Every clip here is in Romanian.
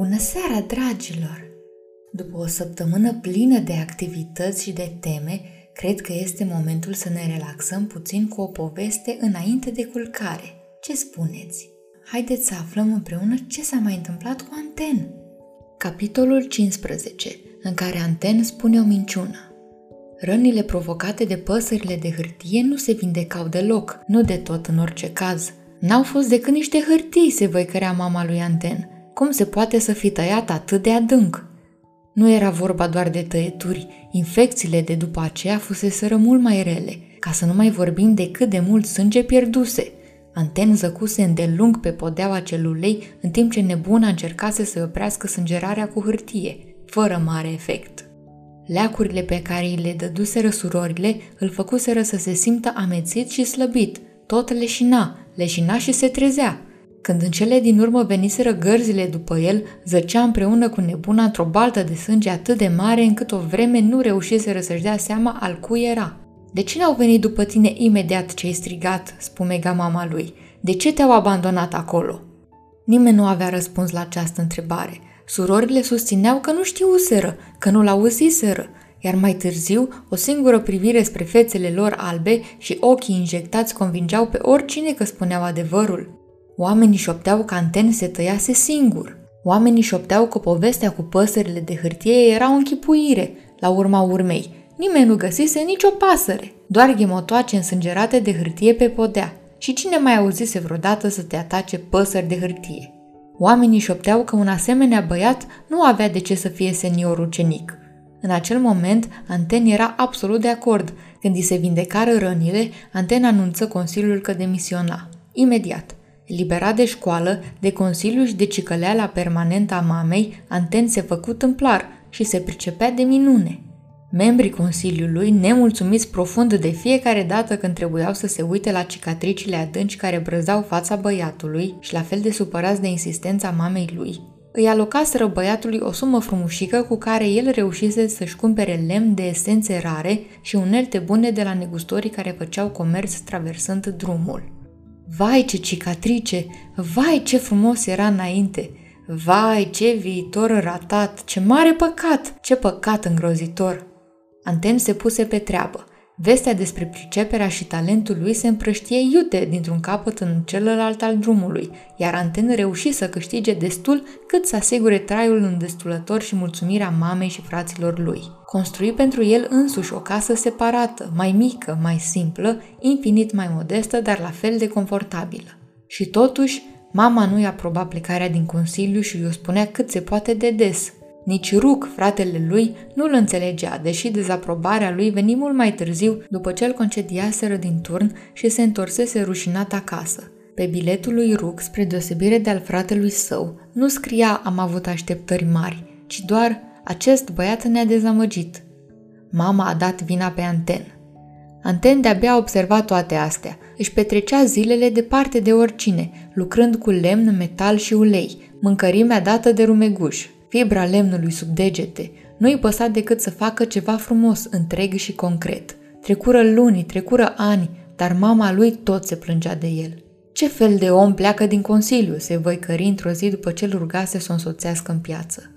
Bună seara, dragilor! După o săptămână plină de activități și de teme, cred că este momentul să ne relaxăm puțin cu o poveste înainte de culcare. Ce spuneți? Haideți să aflăm împreună ce s-a mai întâmplat cu Anten. Capitolul 15, în care Anten spune o minciună. Rănile provocate de păsările de hârtie nu se vindecau deloc, nu de tot în orice caz. N-au fost decât niște hârtii, se văicărea mama lui Anten. Cum se poate să fi tăiat atât de adânc? Nu era vorba doar de tăieturi, infecțiile de după aceea fuseseră mult mai rele, ca să nu mai vorbim de cât de mult sânge pierduse. Anten zăcuse îndelung pe podeaua celulei, în timp ce nebuna încercase să oprească sângerarea cu hârtie, fără mare efect. Leacurile pe care îi le dăduseră surorile îl făcuseră să se simtă amețit și slăbit. Tot leșina, leșina și se trezea. Când în cele din urmă veniseră gărzile după el, zăcea împreună cu nebuna într-o baltă de sânge atât de mare încât o vreme nu reușiseră să-și dea seama al cui era. De ce n-au venit după tine imediat ce ai strigat?" spumega mama lui. De ce te-au abandonat acolo?" Nimeni nu avea răspuns la această întrebare. Surorile susțineau că nu știuseră, că nu l-auziseră, iar mai târziu o singură privire spre fețele lor albe și ochii injectați convingeau pe oricine că spuneau adevărul. Oamenii șopteau că Anten se tăiase singur. Oamenii șopteau că povestea cu păsările de hârtie era o închipuire, la urma urmei. Nimeni nu găsise nicio pasăre, doar ghemotoace însângerate de hârtie pe podea. Și cine mai auzise vreodată să te atace păsări de hârtie? Oamenii șopteau că un asemenea băiat nu avea de ce să fie senior ucenic. În acel moment, Anten era absolut de acord. Când îi se vindecară rănile, Anten anunță Consiliul că demisiona. Imediat. Eliberat de școală, de consiliu și de cicăleala permanentă a mamei, Anten se făcut tâmplar și se pricepea de minune. Membrii Consiliului, nemulțumiți profund de fiecare dată când trebuiau să se uite la cicatricile adânci care brăzau fața băiatului și la fel de supărați de insistența mamei lui, îi alocaseră băiatului o sumă frumușică cu care el reușise să-și cumpere lemn de esențe rare și unelte bune de la negustorii care făceau comerț traversând drumul. Vai ce cicatrice! Vai ce frumos era înainte! Vai ce viitor ratat! Ce mare păcat! Ce păcat îngrozitor! Anten se puse pe treabă. Vestea despre priceperea și talentul lui se împrăștie iute dintr-un capăt în celălalt al drumului, iar Anten reuși să câștige destul cât să asigure traiul îndestulător și mulțumirea mamei și fraților lui. Construi pentru el însuși o casă separată, mai mică, mai simplă, infinit mai modestă, dar la fel de confortabilă. Și totuși, mama nu i-a aproba plecarea din Consiliu și i-o spunea cât se poate de des – nici Ruc, fratele lui, nu îl înțelegea, deși dezaprobarea lui veni mult mai târziu după ce îl concediaseră din turn și se întorsese rușinat acasă. Pe biletul lui Ruc, spre deosebire de al fratelui său, nu scria am avut așteptări mari, ci doar acest băiat ne-a dezamăgit. Mama a dat vina pe Anten. Anten de-abia a observat toate astea. Își petrecea zilele departe de oricine, lucrând cu lemn, metal și ulei, mâncărimea dată de rumeguș, fibra lemnului sub degete, nu îi păsa decât să facă ceva frumos, întreg și concret. Trecură luni, trecură ani, dar mama lui tot se plângea de el. Ce fel de om pleacă din Consiliu, se văicări într-o zi după ce îl rugase să o însoțească în piață.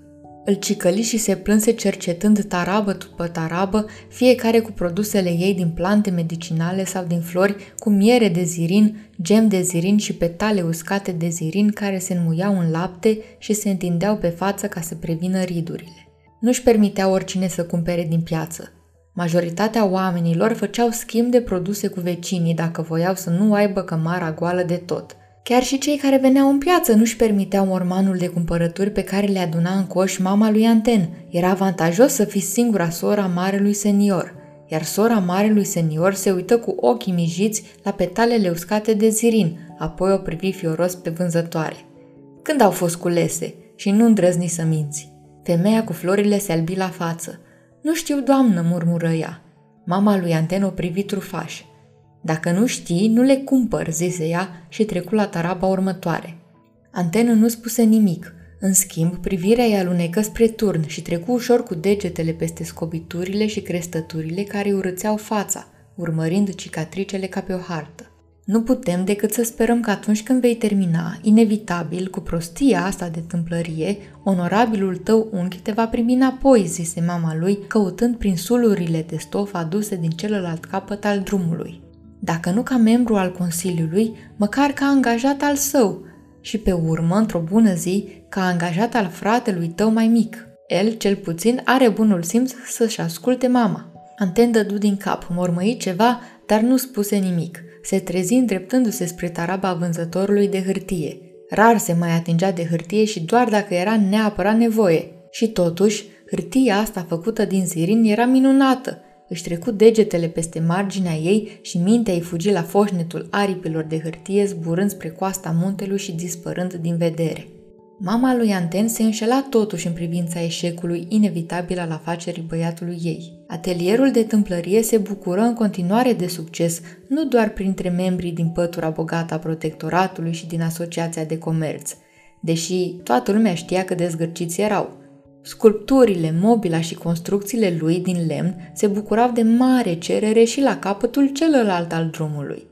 Îl cicăli și se plânse cercetând tarabă după tarabă, fiecare cu produsele ei din plante medicinale sau din flori, cu miere de zirin, gem de zirin și petale uscate de zirin care se înmuiau în lapte și se întindeau pe față ca să prevină ridurile. Nu-și permitea oricine să cumpere din piață. Majoritatea oamenilor făceau schimb de produse cu vecinii dacă voiau să nu aibă cămara goală de tot – Chiar și cei care veneau în piață nu-și permiteau mormanul de cumpărături pe care le aduna în coș mama lui Anten. Era avantajos să fii singura sora marelui senior, iar sora marelui senior se uită cu ochii mijiți la petalele uscate de zirin, apoi o privi fioros pe vânzătoare. Când au fost culese? Și nu îndrăzni să minți. Femeia cu florile se albi la față. Nu știu, doamnă, murmură ea. Mama lui Anten o privi trufaș. Dacă nu știi, nu le cumpăr, zise ea și trecu la taraba următoare. Antenă nu spuse nimic. În schimb, privirea ei alunecă spre turn și trecu ușor cu degetele peste scobiturile și crestăturile care îi urățeau fața, urmărind cicatricele ca pe o hartă. Nu putem decât să sperăm că atunci când vei termina, inevitabil, cu prostia asta de tâmplărie, onorabilul tău unchi te va primi înapoi, zise mama lui, căutând prin sulurile de stof aduse din celălalt capăt al drumului. Dacă nu ca membru al Consiliului, măcar ca angajat al său, și pe urmă, într-o bună zi, ca angajat al fratelui tău mai mic. El, cel puțin, are bunul simț să-și asculte mama. Anten dădu din cap, mormăi ceva, dar nu spuse nimic. Se trezi îndreptându-se spre taraba vânzătorului de hârtie. Rar se mai atingea de hârtie și doar dacă era neapărat nevoie. Și totuși, hârtia asta făcută din zirin era minunată. Își trecu degetele peste marginea ei și mintea îi fugi la foșnetul aripilor de hârtie zburând spre coasta muntelui și dispărând din vedere. Mama lui Anten se înșela totuși în privința eșecului inevitabil al afacerii băiatului ei. Atelierul de tâmplărie se bucură în continuare de succes, nu doar printre membrii din pătura bogată a protectoratului și din asociația de comerț, deși toată lumea știa că dezgârciți erau. Sculpturile, mobila și construcțiile lui din lemn se bucurau de mare cerere și la capătul celălalt al drumului.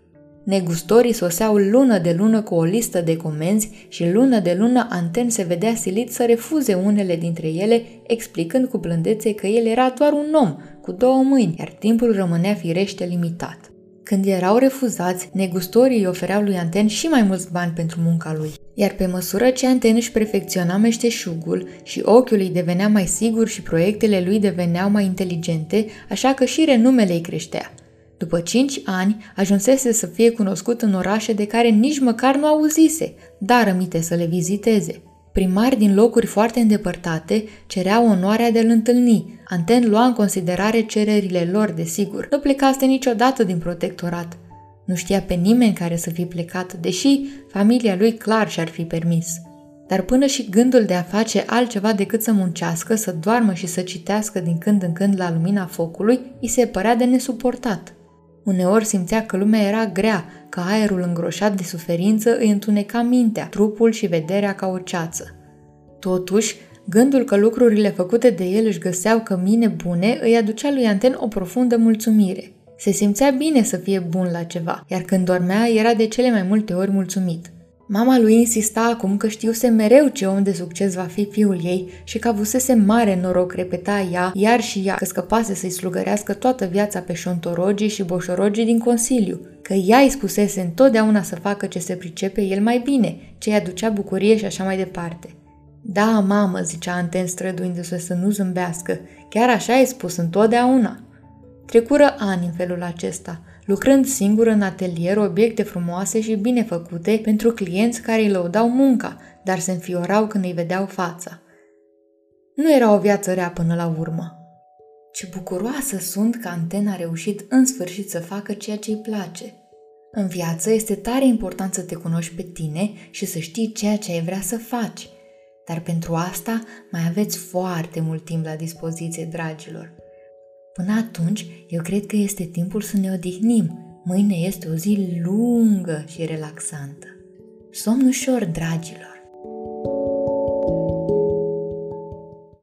Negustorii soseau lună de lună cu o listă de comenzi și lună de lună Anten se vedea silit să refuze unele dintre ele, explicând cu blândețe că el era doar un om, cu două mâini, iar timpul rămânea firește limitat. Când erau refuzați, negustorii îi ofereau lui Anten și mai mulți bani pentru munca lui. Iar pe măsură ce Anten își perfecționa meșteșugul și ochiul îi devenea mai sigur și proiectele lui deveneau mai inteligente, așa că și renumele îi creștea. După cinci ani, ajunsese să fie cunoscut în orașe de care nici măcar nu auzise, dar rămite să le viziteze. Primari din locuri foarte îndepărtate cereau onoarea de a-l întâlni. Anten lua în considerare cererile lor, desigur. Nu plecase niciodată din protectorat. Nu știa pe nimeni care să fi plecat, deși familia lui clar și-ar fi permis. Dar până și gândul de a face altceva decât să muncească, să doarmă și să citească din când în când la lumina focului, îi se părea de nesuportat. Uneori simțea că lumea era grea, că aerul îngroșat de suferință îi întuneca mintea, trupul și vederea ca o ceață. Totuși, gândul că lucrurile făcute de el își găseau cămine bune îi aducea lui Anten o profundă mulțumire. Se simțea bine să fie bun la ceva, iar când dormea era de cele mai multe ori mulțumit. Mama lui insista acum că știuse mereu ce om de succes va fi fiul ei și că avusese mare noroc, repeta ea, iar și ea, că scăpase să-i slugărească toată viața pe șontorogii și boșorogii din Consiliu, că ea îi spusese întotdeauna să facă ce se pricepe el mai bine, ce îi aducea bucurie și așa mai departe. Da, mamă, zicea Anten străduindu-se să nu zâmbească, chiar așa ai spus întotdeauna. Trecură ani în felul acesta – lucrând singur în atelier obiecte frumoase și bine făcute pentru clienți care îi lăudau munca, dar se înfiorau când îi vedeau fața. Nu era o viață rea până la urmă. Ce bucuroasă sunt că Antena a reușit în sfârșit să facă ceea ce îi place. În viață este tare important să te cunoști pe tine și să știi ceea ce ai vrea să faci. Dar pentru asta mai aveți foarte mult timp la dispoziție, dragilor. Până atunci, eu cred că este timpul să ne odihnim. Mâine este o zi lungă și relaxantă. Somn ușor, dragilor!